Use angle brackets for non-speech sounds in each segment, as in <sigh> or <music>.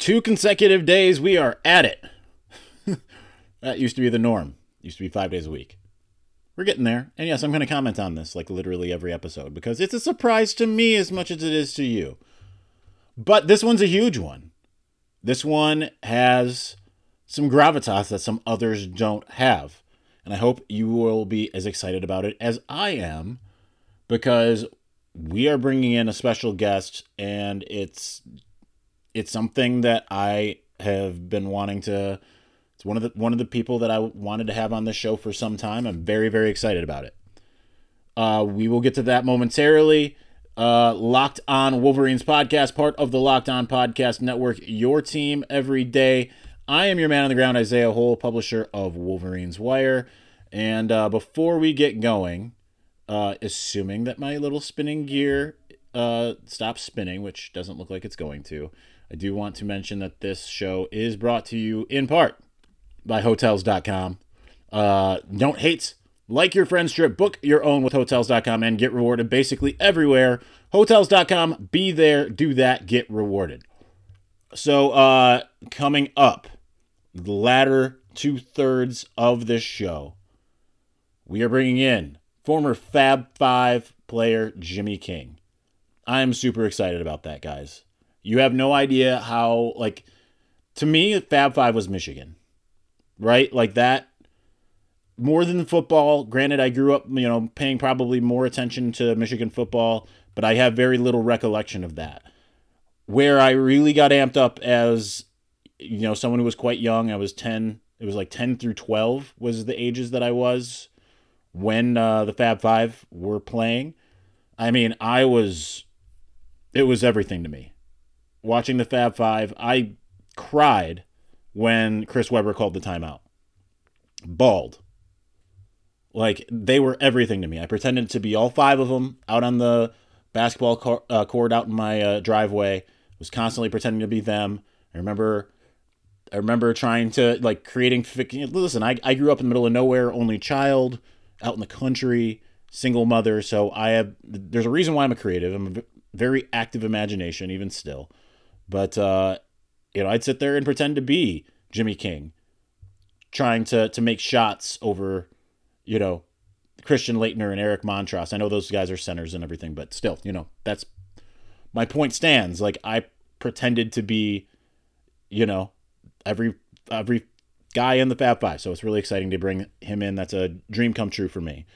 Two consecutive days, we are at it. <laughs> that used to be the norm. Used to be five days a week. We're getting there. And yes, I'm going to comment on this like literally every episode because it's a surprise to me as much as it is to you. But this one's a huge one. This one has some gravitas that some others don't have. And I hope you will be as excited about it as I am because we are bringing in a special guest and it's it's something that I have been wanting to it's one of the one of the people that I wanted to have on the show for some time. I'm very very excited about it. Uh, we will get to that momentarily. Uh, Locked On Wolverines podcast, part of the Locked On Podcast Network, your team every day. I am your man on the ground, Isaiah Hole, publisher of Wolverines Wire. And uh, before we get going, uh, assuming that my little spinning gear uh, stops spinning, which doesn't look like it's going to, I do want to mention that this show is brought to you in part by Hotels.com. Uh, don't hate, like your friend's trip, book your own with Hotels.com and get rewarded basically everywhere. Hotels.com, be there, do that, get rewarded. So, uh, coming up, the latter two thirds of this show, we are bringing in former Fab Five player Jimmy King. I'm super excited about that, guys. You have no idea how, like, to me, Fab Five was Michigan, right? Like that, more than football. Granted, I grew up, you know, paying probably more attention to Michigan football, but I have very little recollection of that. Where I really got amped up as, you know, someone who was quite young, I was 10, it was like 10 through 12 was the ages that I was when uh, the Fab Five were playing. I mean, I was, it was everything to me watching the Fab Five, I cried when Chris Webber called the timeout. Bald. Like they were everything to me. I pretended to be all five of them out on the basketball court, uh, court out in my uh, driveway. Was constantly pretending to be them. I remember, I remember trying to like creating. Listen, I I grew up in the middle of nowhere, only child, out in the country, single mother. So I have. There's a reason why I'm a creative. I'm a very active imagination, even still. But uh, you know, I'd sit there and pretend to be Jimmy King, trying to to make shots over, you know, Christian Laettner and Eric Montross. I know those guys are centers and everything, but still, you know, that's my point stands. Like I pretended to be, you know, every every guy in the Fab Five. So it's really exciting to bring him in. That's a dream come true for me.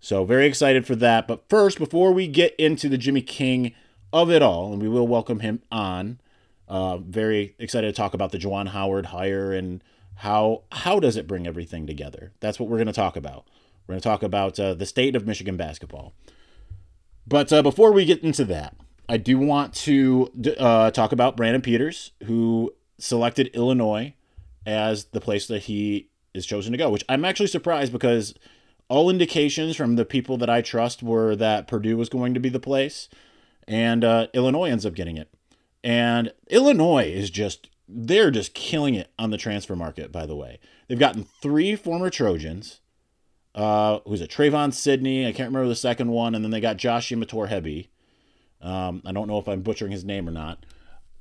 So very excited for that. But first, before we get into the Jimmy King of it all, and we will welcome him on. Uh, very excited to talk about the Juwan Howard hire and how how does it bring everything together. That's what we're going to talk about. We're going to talk about uh, the state of Michigan basketball. But uh, before we get into that, I do want to uh, talk about Brandon Peters, who selected Illinois as the place that he is chosen to go, which I'm actually surprised because all indications from the people that I trust were that Purdue was going to be the place, and uh, Illinois ends up getting it. And Illinois is just, they're just killing it on the transfer market, by the way. They've gotten three former Trojans. Uh, who's it? Trayvon Sidney. I can't remember the second one. And then they got Josh Imatorbhebhe. Um, I don't know if I'm butchering his name or not.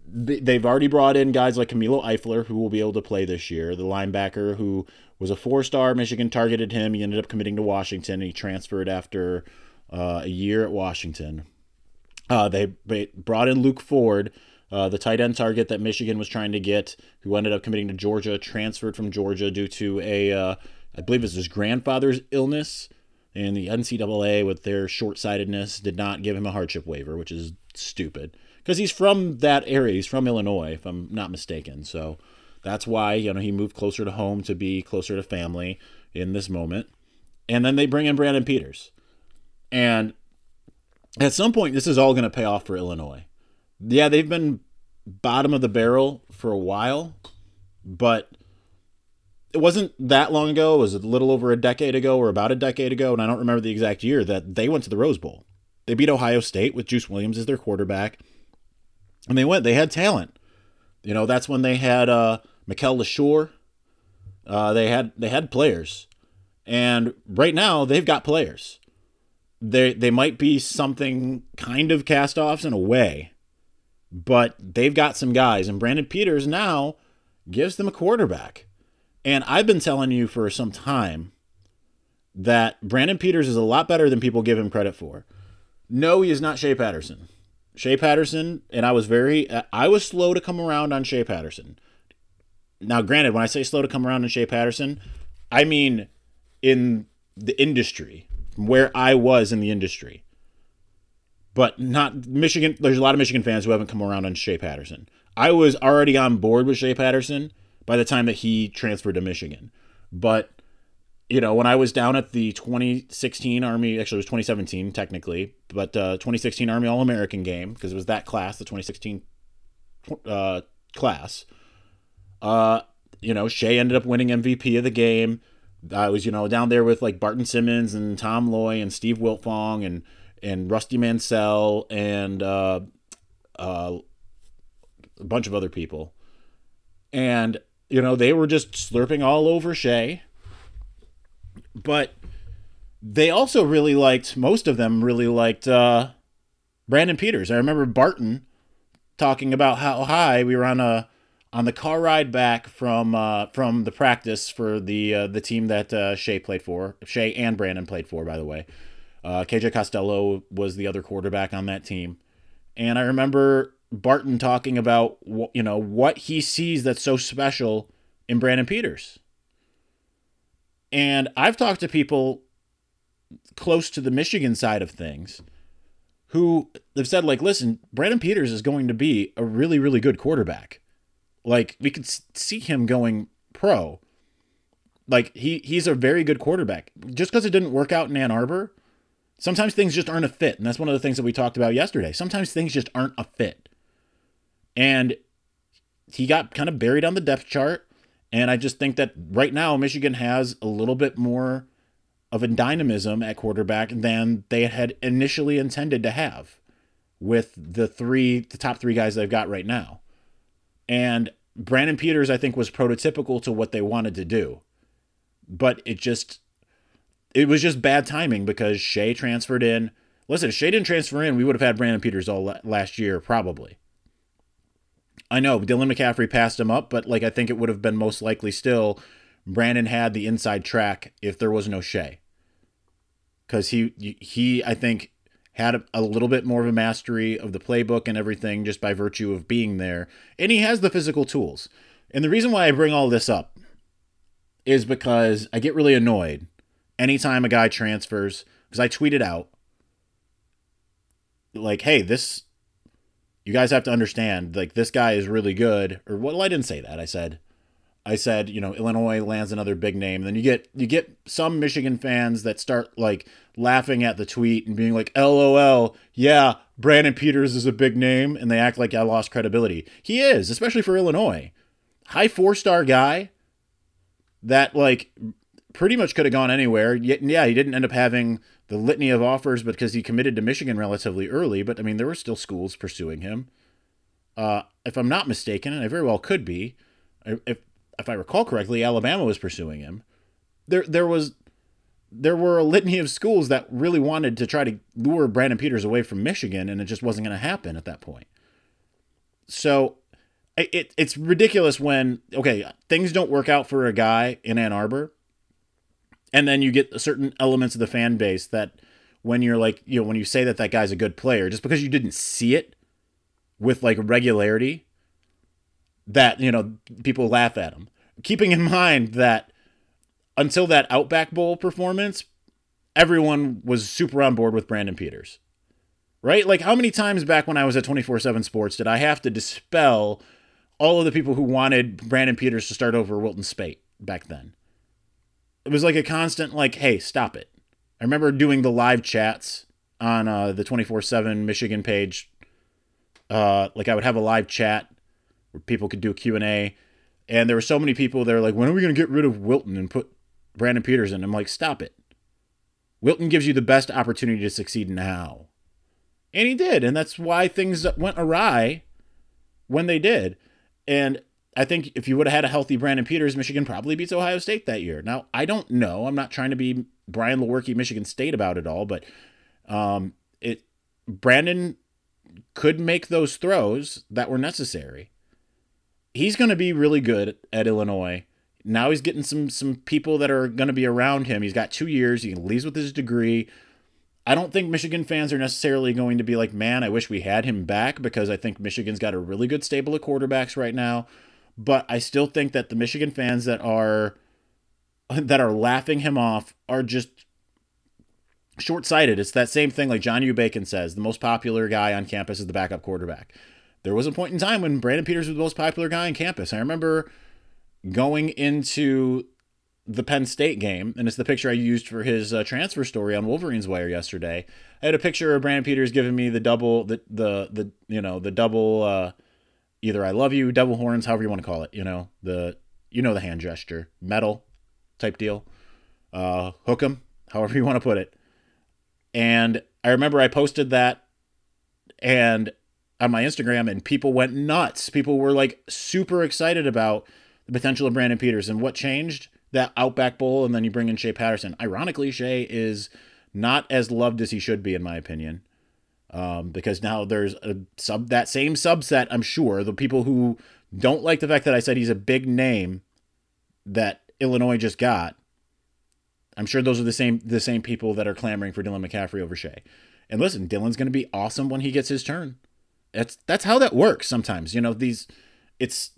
They've already brought in guys like Camilo Eifler, who will be able to play this year. The linebacker who was a four star. Michigan targeted him. He ended up committing to Washington. He transferred after uh, a year at Washington. Uh, they brought in Luke Ford, uh, the tight end target that Michigan was trying to get, who ended up committing to Georgia, transferred from Georgia due to a, uh, I believe it's his grandfather's illness. And the NCAA, with their short sightedness, did not give him a hardship waiver, which is stupid. Because he's from that area. He's from Illinois, if I'm not mistaken. So that's why, you know, he moved closer to home to be closer to family in this moment. And then they bring in Brandon Peters. And at some point, this is all going to pay off for Illinois. Yeah, they've been bottom of the barrel for a while, but it wasn't that long ago. It was a little over a decade ago or about a decade ago, and I don't remember the exact year that they went to the Rose Bowl. They beat Ohio State with Juice Williams as their quarterback, and they went. They had talent. You know, that's when they had uh, Mikel Leshoure. Uh, they had they had players, and right now they've got players they they might be something kind of cast offs in a way, but they've got some guys, and Brandon Peters now gives them a quarterback. And I've been telling you for some time that Brandon Peters is a lot better than people give him credit for. No, he is not Shea Patterson. Shea Patterson, and I was very, I was slow to come around on Shea Patterson. Now, granted, when I say slow to come around on Shea Patterson, I mean in the industry, where I was in the industry. But not Michigan. There's a lot of Michigan fans who haven't come around on Shea Patterson. I was already on board with Shea Patterson by the time that he transferred to Michigan. But you know, when I was down at the 2016 Army, actually it was 2017 technically, but uh, 2016 Army All American game because it was that class, the 2016 uh, class. Uh, you know, Shea ended up winning MVP of the game. I was, you know, down there with like Barton Simmons and Tom Loy and Steve Wiltfong and and Rusty Mansell and uh, uh, a bunch of other people. And, you know, they were just slurping all over Shea. But they also really liked, most of them really liked uh, Brandon Peters. I remember Barton talking about how high we were on a on the car ride back from uh, from the practice for the uh, the team that uh, Shea played for. Shea and Brandon played for, by the way. Uh, KJ Costello was the other quarterback on that team, and I remember Barton talking about you know what he sees that's so special in Brandon Peters. And I've talked to people close to the Michigan side of things who have said like listen, Brandon Peters is going to be a really really good quarterback. Like we could see him going pro. Like he he's a very good quarterback. Just because it didn't work out in Ann Arbor, sometimes things just aren't a fit, and that's one of the things that we talked about yesterday. Sometimes things just aren't a fit. And he got kind of buried on the depth chart. And I just think that right now Michigan has a little bit more of a dynamism at quarterback than they had initially intended to have with the three the top three guys they've got right now. And Brandon Peters, I think, was prototypical to what they wanted to do. But it just it was just bad timing because Shea transferred in. Listen, if Shea didn't transfer in, we would have had Brandon Peters all last year, probably. I know Dylan McCaffrey passed him up, but like I think it would have been most likely still Brandon had the inside track if there was no Shea. Cuz he he I think had a, a, little bit more of a mastery of the playbook and everything just by virtue of being there, and he has the physical tools. And the reason why I bring all this up is because I get really annoyed anytime a guy transfers because I tweeted out like, "Hey, this you guys have to understand like this guy is really good or well i didn't say that. I said i said you know illinois lands another big name. And then you get you get some michigan fans that start like laughing at the tweet and being like lol yeah brandon peters is a big name and they act like i lost credibility. He is especially for illinois. High four star guy that like pretty much could have gone anywhere yeah he didn't end up having the litany of offers because he committed to Michigan relatively early, but I mean, there were still schools pursuing him. Uh, if I'm not mistaken, and I very well could be, if if I recall correctly, Alabama was pursuing him. There there was there were a litany of schools that really wanted to try to lure Brandon Peters away from Michigan, and it just wasn't going to happen at that point. So it, it's ridiculous when okay things don't work out for a guy in Ann Arbor and then you get certain elements of the fan base that when you're like you know when you say that that guy's a good player just because you didn't see it with like regularity that you know people laugh at him keeping in mind that until that outback bowl performance everyone was super on board with brandon peters right? Like how many times back when i was at 24-7 sports did i have to dispel all of the people who wanted brandon peters to start over wilton Speight back then it was like a constant like, hey, stop it. I remember doing the live chats on uh, the 24/7 Michigan page. Uh, like I would have a live chat where people could do a Q&A and there were so many people that are like, when are we going to get rid of Wilton and put Brandon Peters in? I'm like, stop it. Wilton gives you the best opportunity to succeed now. And he did. And that's why things went awry when they did. And I think if you would have had a healthy Brandon Peters, Michigan probably beats Ohio State that year. Now, I don't know. I'm not trying to be Brian Lewerke, Michigan State about it all, but um, it Brandon could make those throws that were necessary. He's going to be really good at Illinois. Now he's getting some some people that are going to be around him. He's got two years. He leaves with his degree. I don't think Michigan fans are necessarily going to be like, man, I wish we had him back because I think Michigan's got a really good stable of quarterbacks right now. But I still think that the Michigan fans that are that are laughing him off are just short sighted. It's that same thing like John U. Bacon says the most popular guy on campus is the backup quarterback. There was a point in time when Brandon Peters was the most popular guy on campus. I remember going into the Penn State game, and it's the picture I used for his uh, transfer story on Wolverines Wire yesterday. I had a picture of Brandon Peters giving me the double, the the the you know the double, uh, either I love you, devil horns, however you want to call it. You know the you know the hand gesture, metal type deal, uh, hook 'em, however you want to put it. And I remember I posted that, and on my Instagram, and people went nuts. People were like super excited about the potential of Brandon Peters and what changed that Outback Bowl, and then you bring in Shea Patterson. Ironically, Shea is not as loved as he should be, in my opinion, um, because now there's a sub that same subset. I'm sure the people who don't like the fact that I said he's a big name that Illinois just got. I'm sure those are the same the same people that are clamoring for Dylan McCaffrey over Shea. And listen, Dylan's going to be awesome when he gets his turn. That's that's how that works sometimes. You know, these it's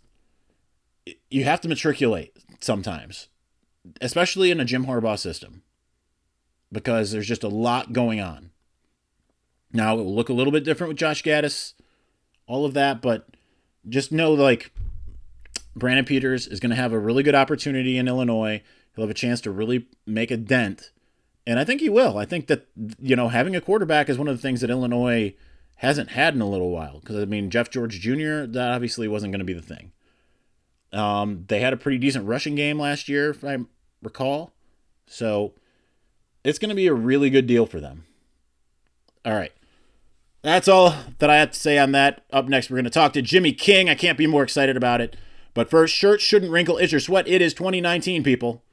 you have to matriculate sometimes especially in a Jim Harbaugh system, because there's just a lot going on. Now it will look a little bit different with Josh Gattis, all of that, but just know like Brandon Peters is going to have a really good opportunity in Illinois. He'll have a chance to really make a dent, and I think he will. I think that you know having a quarterback is one of the things that Illinois hasn't had in a little while. Because I mean Jeff George Jr. that obviously wasn't going to be the thing. Um, they had a pretty decent rushing game last year, if I recall. So it's going to be a really good deal for them. All right. That's all that I have to say on that. Up next, we're going to talk to Jimmy King. I can't be more excited about it. But first, shirts shouldn't wrinkle is your sweat. It is 2019, people.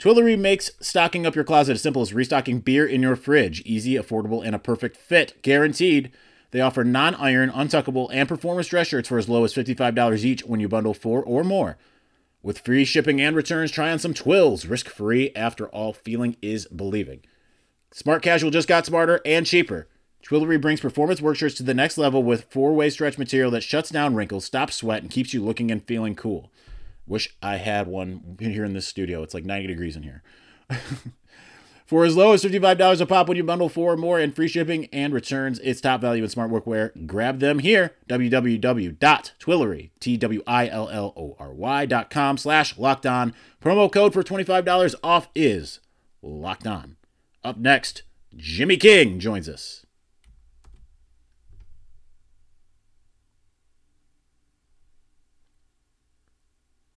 Twillory makes stocking up your closet as simple as restocking beer in your fridge. Easy, affordable, and a perfect fit. Guaranteed. They offer non iron, untuckable, and performance dress shirts for as low as $55 each when you bundle four or more. With free shipping and returns, try on some Twills, risk free. After all, feeling is believing. Smart Casual just got smarter and cheaper. Twillory brings performance work shirts to the next level with four way stretch material that shuts down wrinkles, stops sweat, and keeps you looking and feeling cool. Wish I had one here in this studio. It's like 90 degrees in here. <laughs> For as low as $55 a pop when you bundle four or more and free shipping and returns, it's top value in smart workwear. Grab them here. www.twillory, T-W-I-L-L-O-R-Y dot com slash locked on. Promo code for $25 off is locked on. Up next, Jimmy King joins us.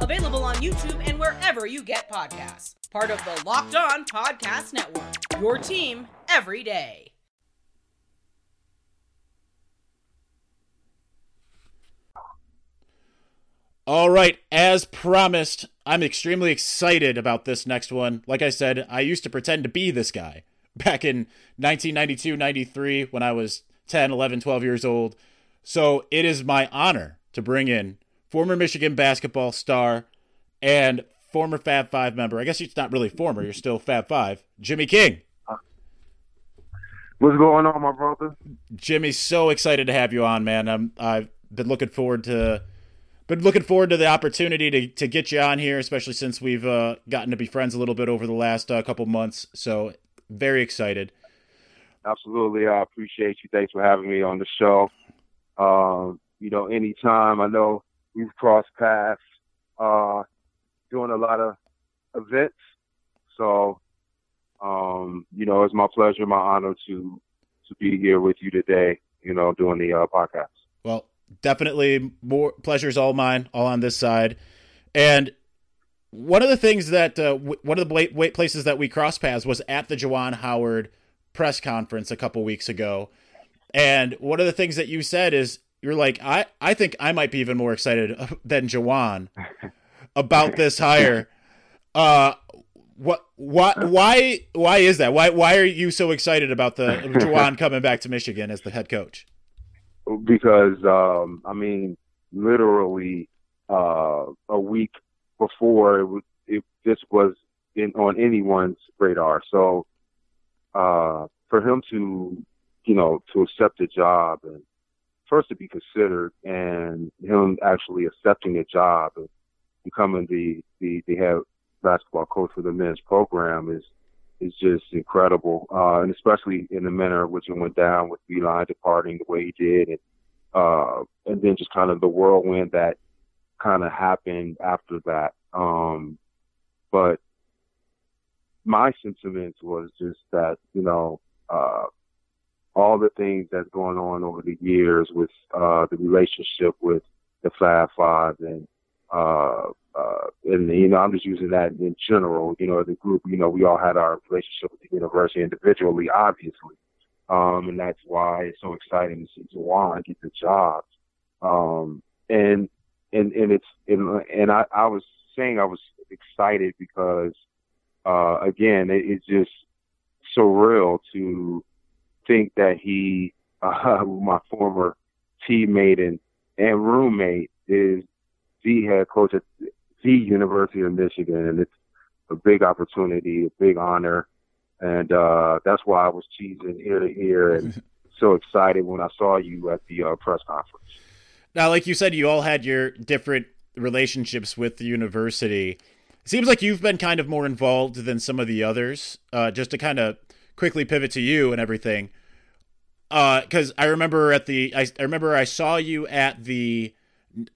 Available on YouTube and wherever you get podcasts. Part of the Locked On Podcast Network. Your team every day. All right, as promised, I'm extremely excited about this next one. Like I said, I used to pretend to be this guy back in 1992 93 when I was 10, 11, 12 years old. So it is my honor to bring in former Michigan basketball star and former Fab Five member. I guess it's not really former, you're still Fab Five, Jimmy King. What's going on, my brother? Jimmy, so excited to have you on, man. I'm, I've been looking forward to been looking forward to the opportunity to, to get you on here, especially since we've uh, gotten to be friends a little bit over the last uh, couple months. So very excited. Absolutely, I appreciate you. Thanks for having me on the show. Um, you know, anytime I know we've crossed paths uh, doing a lot of events, so um, you know, it's my pleasure, my honor to to be here with you today you know, doing the uh, podcast. Well, definitely more pleasure's all mine, all on this side. And one of the things that uh, w- one of the places that we cross paths was at the Juwan Howard press conference a couple weeks ago. And one of the things that you said is you're like, I, I think I might be even more excited <laughs> than Juwan about this hire. Uh, what, why, why, why is that? Why, why are you so excited about the Juwan coming back to Michigan as the head coach? Because, um, I mean, literally, uh, a week before it, it this was in, on anyone's radar. So, uh, for him to, you know, to accept the job and first to be considered and him actually accepting a job and becoming the, the, the head basketball coach for the men's program is, is just incredible. Uh, and especially in the manner in which it went down with Beilein departing the way he did. And, uh, and then just kind of the whirlwind that kind of happened after that. Um, but my sentiments was just that, you know, uh, all the things that's going on over the years with uh, the relationship with the Fab Five and uh, uh, and you know I'm just using that in general. You know, the group. You know, we all had our relationship with the university individually, obviously, um, and that's why it's so exciting to see Juwan get the job. Um, and and and it's and and I, I was saying I was excited because uh, again, it, it's just surreal to think that he, <laughs> uh, my former teammate and, and roommate, is the head coach at the University of Michigan, and it's a big opportunity, a big honor, and uh, that's why I was cheesing ear to ear and <laughs> so excited when I saw you at the uh, press conference. Now, like you said, you all had your different relationships with the university. It seems like you've been kind of more involved than some of the others. Uh, just to kind of quickly pivot to you and everything, because uh, I remember at the I, I remember I saw you at the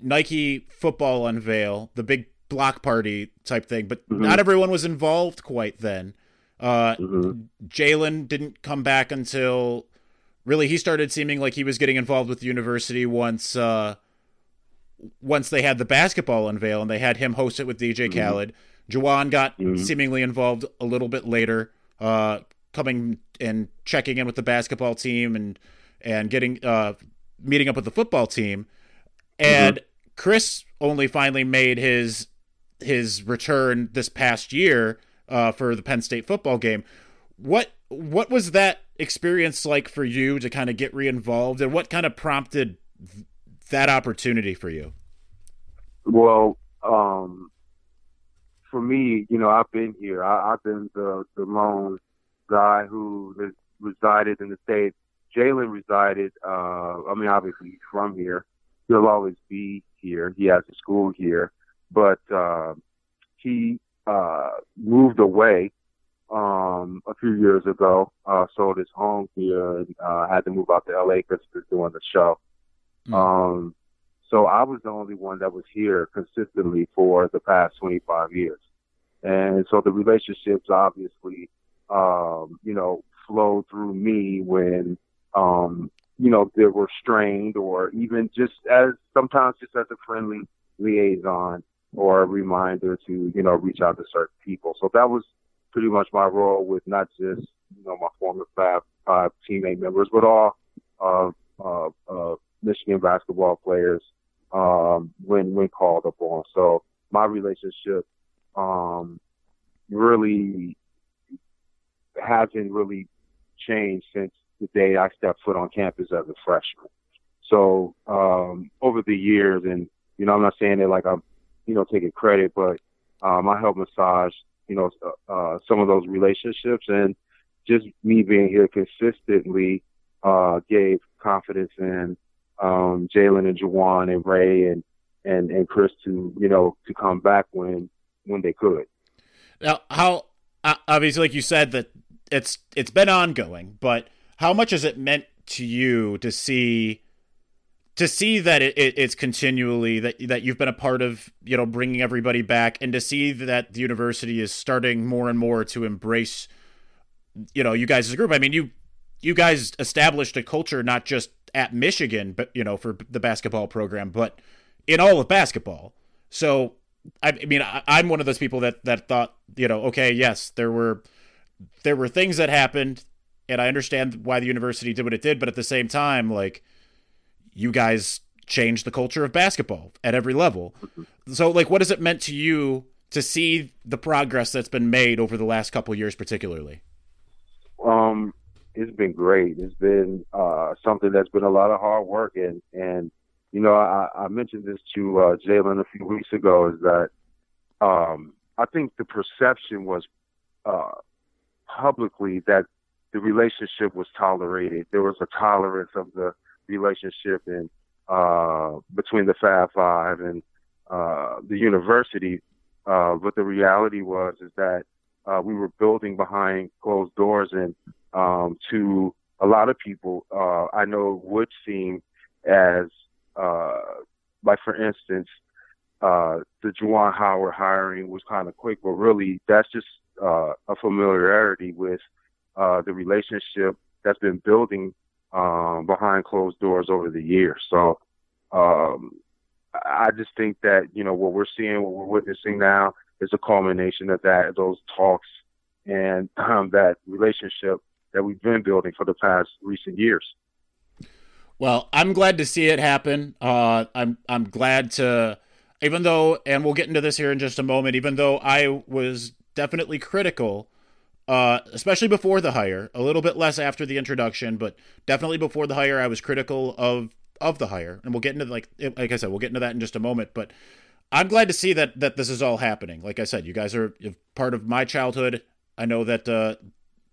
Nike football unveil, the big block party type thing, but mm-hmm. not everyone was involved quite then. Uh, mm-hmm. Jalen didn't come back until really he started seeming like he was getting involved with the university once uh, once they had the basketball unveil and they had him host it with DJ mm-hmm. Khaled. Juwan got mm-hmm. seemingly involved a little bit later, uh, coming and checking in with the basketball team and and getting uh, meeting up with the football team. And mm-hmm. Chris only finally made his his return this past year uh, for the Penn State football game. What what was that experience like for you to kind of get re-involved, and what kind of prompted that opportunity for you? Well, um, for me, you know, I've been here. I, have been the the lone guy who has resided in the state. Jalen resided. Uh, I mean, obviously he's from here. He'll always be here. He has a school here, but uh, he uh, moved away um, a few years ago. Uh, sold his home here and uh, had to move out to LA because he was doing the show. Mm. Um, so I was the only one that was here consistently for the past 25 years. And so the relationships obviously, um, you know, flowed through me when, um, you know, they were strained or even just as sometimes just as a friendly liaison or a reminder to, you know, reach out to certain people. So that was pretty much my role with not just, you know, my former Fab Five teammate members, but all, uh, Michigan basketball players um, when when called upon. So my relationship um, really hasn't really changed since the day I stepped foot on campus as a freshman. So um, over the years, and you know, I'm not saying it like I'm, you know, taking credit, but um, I helped massage, you know, uh, uh, some of those relationships, and just me being here consistently uh, gave confidence in um, Jalen and Juwan and Ray and, and, and Chris to, you know, to come back when, when they could. Now, how, obviously, like you said, that it's, it's been ongoing, but how much has it meant to you to see, to see that it, it, it's continually that that you've been a part of you know bringing everybody back and to see that the university is starting more and more to embrace you know you guys as a group i mean you you guys established a culture not just at Michigan, but you know, for the basketball program, but in all of basketball. So I, mean, I, I'm one of those people that that thought, you know, okay, yes, there were there were things that happened, and I understand why the university did what it did, but at the same time, like you guys changed the culture of basketball at every level. So, like, what has it meant to you to see the progress that's been made over the last couple years, particularly? Um, it's been great. It's been uh, something that's been a lot of hard work, and and you know, I, I mentioned this to uh, Jalen a few weeks ago. Is that um, I think the perception was uh, publicly that the relationship was tolerated. There was a tolerance of the relationship and uh, between the Fab Five and uh, the university. Uh, but the reality was is that uh, we were building behind closed doors, and um, to a lot of people, uh, I know would seem as uh, like for instance, the Juwan Howard hiring was kind of quick, but really that's just uh, a familiarity with uh, the relationship that's been building um, behind closed doors over the years. So um, I just think that you know what we're seeing, what we're witnessing now, is a culmination of that, those talks, and <clears throat> um, that relationship that we've been building for the past recent years. Well, I'm glad to see it happen. Uh, I'm I'm glad to, even though, and we'll get into this here in just a moment. Even though I was definitely critical, uh, especially before the hire, a little bit less after the introduction, but definitely before the hire, I was critical of of the hire, and we'll get into like like I said, we'll get into that in just a moment. But I'm glad to see that that this is all happening. Like I said, you guys are part of my childhood. I know that uh,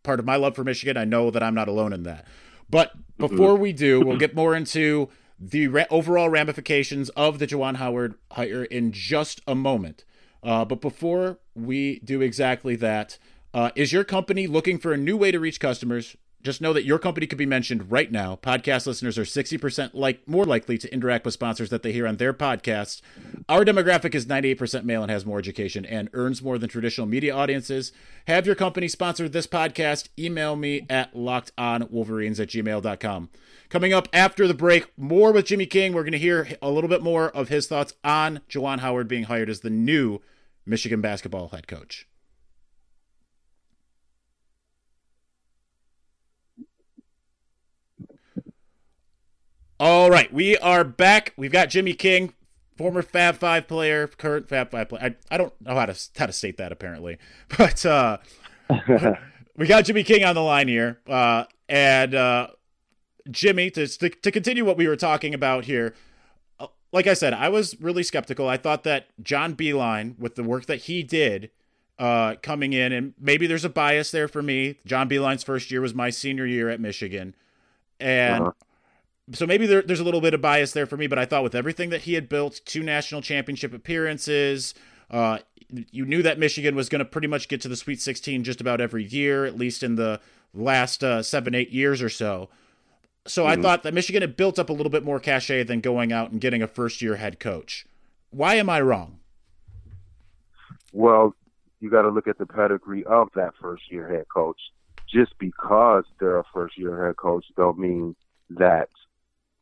part of my love for Michigan. I know that I'm not alone in that. But before we do, we'll <clears throat> get more into the ra- overall ramifications of the Juwan Howard hire in just a moment. Uh, but before we do exactly that, uh, is your company looking for a new way to reach customers? Just know that your company could be mentioned right now. Podcast listeners are 60% like more likely to interact with sponsors that they hear on their podcasts. Our demographic is 98% male and has more education and earns more than traditional media audiences. Have your company sponsor this podcast? Email me at lockedonwolverines at gmail.com. Coming up after the break, more with Jimmy King. We're going to hear a little bit more of his thoughts on Juwan Howard being hired as the new Michigan basketball head coach. All right, we are back. We've got Jimmy King, former Fab Five player, current Fab Five player. I, I don't know how to how to state that apparently, <laughs> but uh, <laughs> we got Jimmy King on the line here, uh, and uh, Jimmy to, to to continue what we were talking about here. Like I said, I was really skeptical. I thought that John Beilein, with the work that he did, uh, coming in, and maybe there's a bias there for me. John Beilein's first year was my senior year at Michigan, and. Uh-huh so maybe there, there's a little bit of bias there for me, but I thought with everything that he had built, two national championship appearances, uh, you knew that Michigan was going to pretty much get to the Sweet 16 just about every year, at least in the last uh, seven, eight years or so. So mm-hmm. I thought that Michigan had built up a little bit more cachet than going out and getting a first year head coach. Why am I wrong? Well, you got to look at the pedigree of that first year head coach. Just because they're a first year head coach don't mean that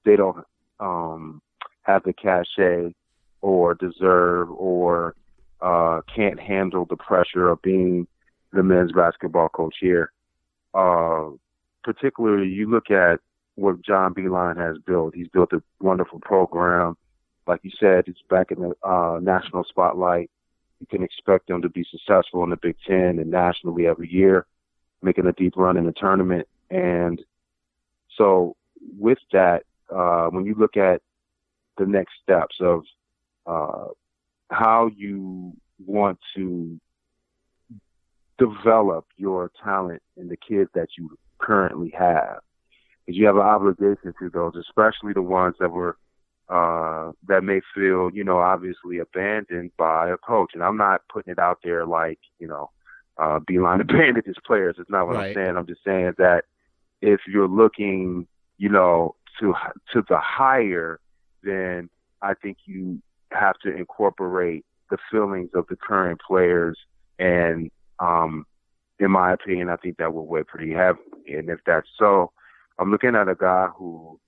they don't um, have the cachet or deserve or uh, can't handle the pressure of being the men's basketball coach here. Uh, particularly, you look at what John Beilein has built. He's built a wonderful program. Like you said, it's back in the uh, national spotlight. You can expect them to be successful in the Big Ten and nationally every year, making a deep run in the tournament. And so, with that, uh, when you look at the next steps of uh, how you want to develop your talent and the kids that you currently have, you have an obligation to those, especially the ones that were uh, that may feel, you know, obviously abandoned by a coach. And I'm not putting it out there like, you know, uh, Beilein abandoned <laughs> his players. It's not what right. I'm saying. I'm just saying that if you're looking, you know, to to the higher, then I think you have to incorporate the feelings of the current players. And um, in my opinion, I think that will weigh pretty heavy. And if that's so, I'm looking at a guy who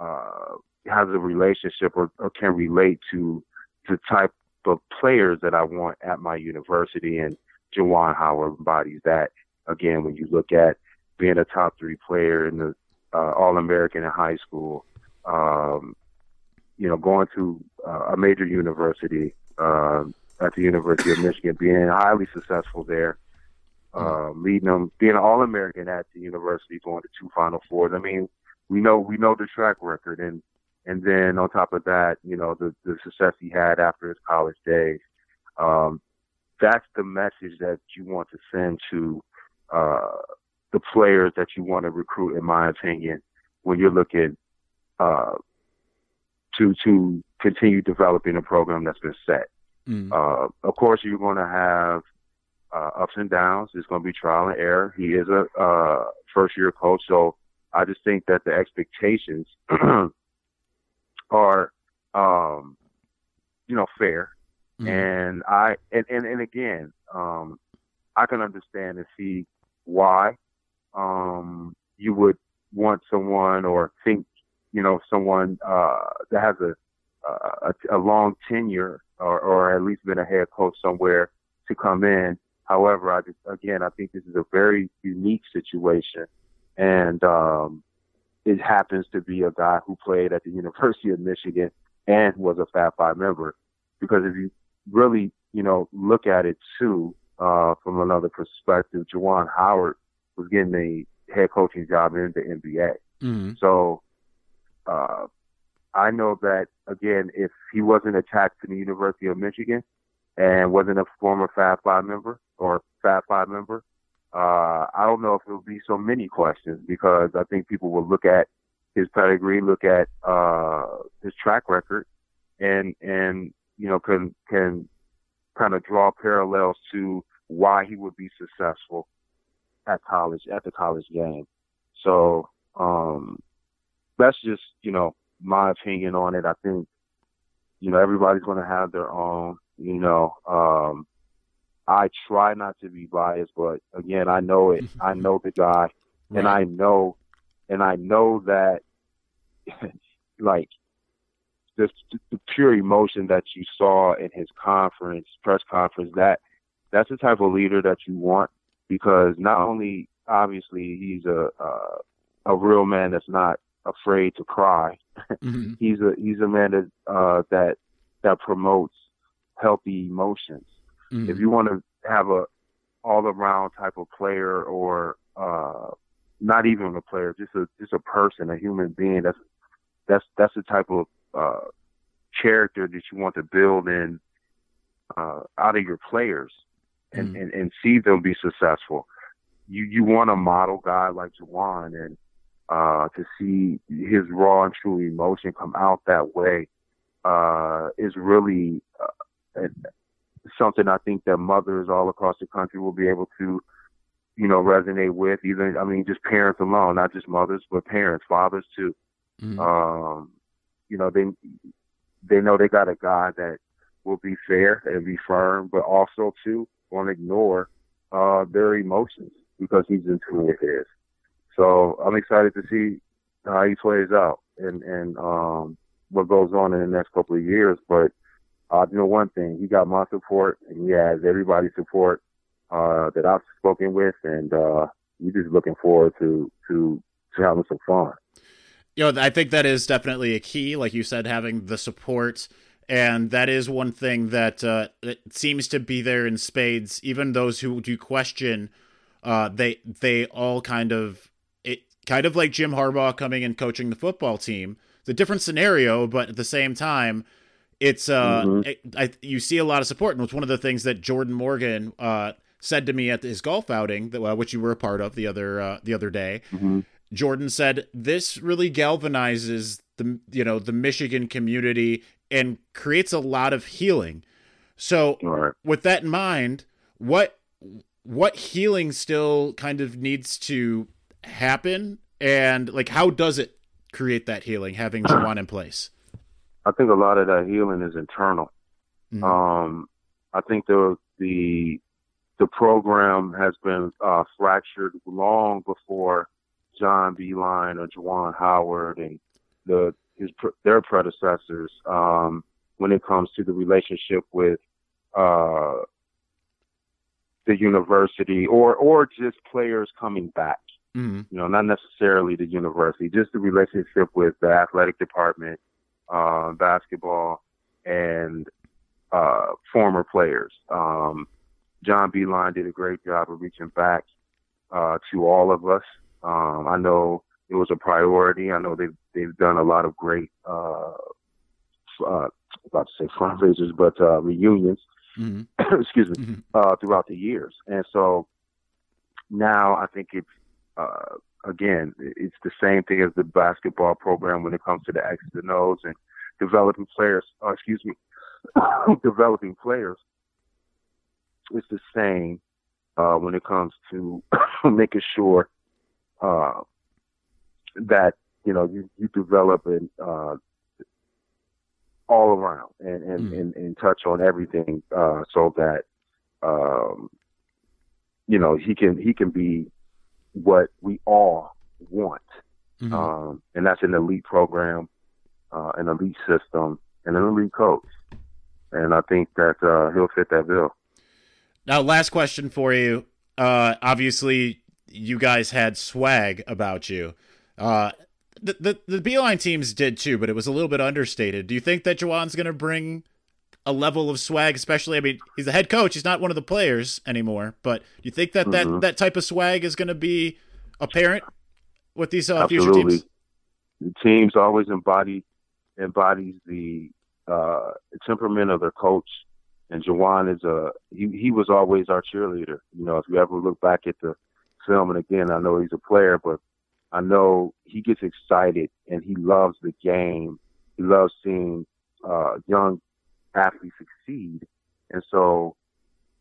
uh, has a relationship or, or can relate to the type of players that I want at my university. And Juwan Howard embodies that. Again, when you look at being a top three player in the uh, All American in high school, um, you know, going to uh, a major university uh, at the University of Michigan, being highly successful there, uh, leading them, being an All American at the university, going to two Final Fours. I mean, we know we know the track record, and and then on top of that, you know, the the success he had after his college days. Um, that's the message that you want to send to uh, the players that you want to recruit, in my opinion, when you're looking uh, to to continue developing a program that's been set. Mm. Uh, of course, you're going to have uh, ups and downs. It's going to be trial and error. He is a uh, first year coach, so I just think that the expectations <clears throat> are, um, you know, fair. Mm. And I and, and and again, um, I can understand and see why um, you would want someone or think, you know, someone uh, that has a, a, a long tenure or, or at least been a head coach somewhere to come in. However, I just, again, I think this is a very unique situation, and um, it happens to be a guy who played at the <laughs> University of Michigan and was a Fab Five member. Because if you really, you know, look at it too uh, from another perspective, Juwan Howard was getting a head coaching job in the NBA. Mm-hmm. So uh, I know that again, if he wasn't attached to the University of Michigan and wasn't a former Fab Five member or Fab Five member, uh, I don't know if would be so many questions because I think people will look at his pedigree, look at uh, his track record, and and you know can can kind of draw parallels to why he would be successful at college at the college game. So um, that's just you know my opinion on it. I think you know everybody's going to have their own. You know, um, I try not to be biased, but again, I know it. I <laughs> know the guy, right. and I know, and I know that, <laughs> like, the, the pure emotion that you saw in his conference, press conference, that that's the type of leader that you want because not only obviously he's a uh, a real man that's not afraid to cry. <laughs> Mm-hmm. he's a he's a man that uh, that that promotes healthy emotions. Mm-hmm. If you want to have a all around type of player or uh, not even a player, just a just a person, a human being, that's that's that's the type of uh, character that you want to build in uh, out of your players and, mm. and, and see them be successful. You you want a model guy like Juwan and uh, to see his raw and true emotion come out that way uh, is really uh, something I think that mothers all across the country will be able to, you know, resonate with. Even I mean, just parents alone, not just mothers, but parents, fathers too. Mm-hmm. Um, you know, they they know they got a guy that will be fair and be firm, but also too won't ignore uh, their emotions because he's in tune with his. So I'm excited to see how he plays out and and um, what goes on in the next couple of years. But uh, you know one thing, he got my support and he has everybody's support uh, that I've spoken with, and uh, we're just looking forward to to to having some fun. You know, I think that is definitely a key, like you said, having the support and that is one thing that uh, that seems to be there in spades. Even those who do question, uh, they they all kind of it kind of like Jim Harbaugh coming and coaching the football team. It's a different scenario, but at the same time, it's uh, mm-hmm. it, I, you see a lot of support, and it's one of the things that Jordan Morgan uh, said to me at his golf outing, that, uh, which you were a part of the other uh, the other day. Mm-hmm. Jordan said this really galvanizes the you know the Michigan community and creates a lot of healing. So right. with that in mind, what what healing still kind of needs to happen and like how does it create that healing having <clears throat> Juwan in place? I think a lot of that healing is internal. Mm-hmm. Um, I think the the the program has been uh, fractured long before John Beilein or Juwan Howard and the his their predecessors um, when it comes to the relationship with uh, the university or or just players coming back. Mm-hmm. You know, not necessarily the university, just the relationship with the athletic department, uh, basketball, and uh, former players. Um, John Beilein did a great job of reaching back uh, to all of us. Um, I know it was a priority. I know they've they've done a lot of great, uh, uh, about to say fundraisers, but uh, reunions. Mm-hmm. <coughs> excuse me, mm-hmm. uh, throughout the years, and so now I think it's uh, again it's the same thing as the basketball program when it comes to the X's and O's and developing players. Uh, excuse me, <coughs> developing players. It's the same uh, when it comes to <coughs> making sure uh, that you know you, you develop and uh, all around and and, Mm. and, and touch on everything uh, so that um, you know he can he can be what we all want Mhm. um, and that's an elite program uh, an elite system and an elite coach and I think that uh, he'll fit that bill. Now, last question for you. Uh, obviously, you guys had swag about you. Uh, the, the the Beilein teams did too, but it was a little bit understated. Do you think that Juwan's going to bring a level of swag, especially? I mean, he's the head coach; he's not one of the players anymore. But do you think that Mhm. that, that type of swag is going to be apparent with these uh, future teams? The teams always embody embodies the uh, temperament of their coach. And Juwan is a he. He was always our cheerleader. You know, if you ever look back at the film, and again, I know he's a player, but I know he gets excited and he loves the game. He loves seeing uh, young athletes succeed. And so,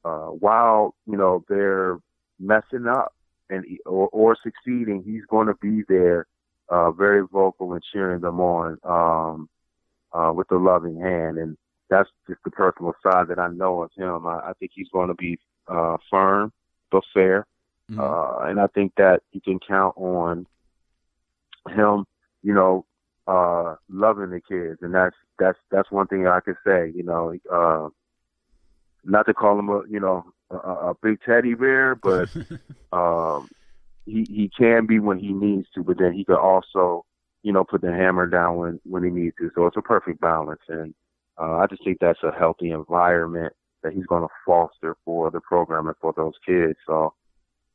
uh, while you know they're messing up and or, or succeeding, he's going to be there uh, very vocal and cheering them on um, uh, with a loving hand. And that's just the personal side that I know of him. I, I think he's going to be uh, firm but fair. Mhm. Uh, and I think that you can count on him, you know, uh, loving the kids. And that's, that's, that's one thing I can say, you know, uh, not to call him a, you know, a, a big teddy bear, but, <laughs> um, he, he can be when he needs to, but then he could also, you know, put the hammer down when, when he needs to. So it's a perfect balance. And, uh, I just think that's a healthy environment that he's going to foster for the program and for those kids. So,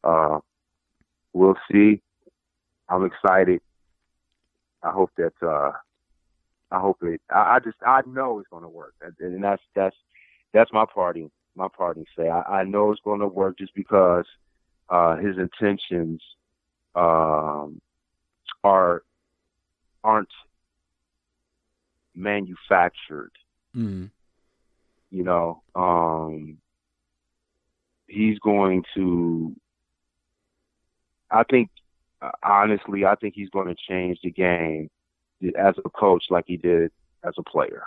uh, we'll see. I'm excited. I hope that, uh, I hope it, I, I just, I know it's going to work. And, and that's, that's, that's my party, my party say. I, I know it's going to work just because, uh, his intentions, um, are, aren't manufactured Mhm. you know um he's going to i think honestly i think he's going to change the game as a coach like he did as a player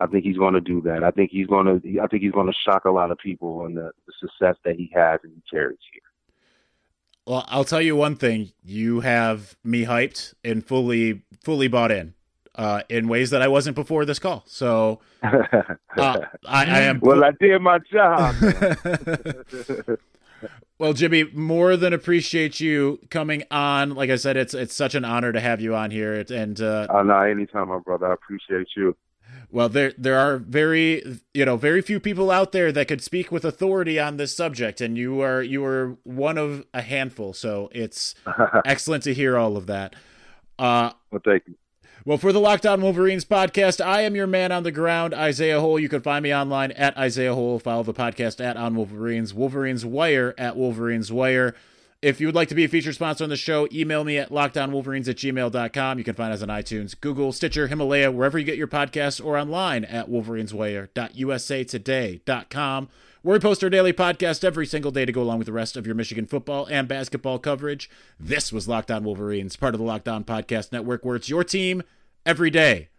i think he's going to do that i think he's going to i think he's going to shock a lot of people on the, the success that he has and he carries here Well, I'll tell you one thing: you have me hyped and fully, fully bought in, uh, in ways that I wasn't before this call. So <laughs> uh, I, I am. well i did my job <laughs> well, Jimmy, more than appreciate you coming on. Like I said, it's it's such an honor to have you on here. And uh, oh no anytime my brother i appreciate you well, there there are very you know very few people out there that could speak with authority on this subject, and you are you are one of a handful. So it's <laughs> excellent to hear all of that. Uh, well thank you Well, for the Lockdown Wolverines podcast, I am your man on the ground, Isaiah Hole. You can find me online at Isaiah Hole. Follow the podcast at On Wolverines, Wolverines Wire at Wolverines Wire. If you would like to be a featured sponsor on the show, email me at lockdownwolverines at gmail.com. You can find us on iTunes, Google, Stitcher, Himalaya, wherever you get your podcasts, or online at wolverineswire.usatoday.com, where we post our daily podcast every single day to go along with the rest of your Michigan football and basketball coverage. This was Lockdown Wolverines, part of the Lockdown Podcast Network, where it's your team every day.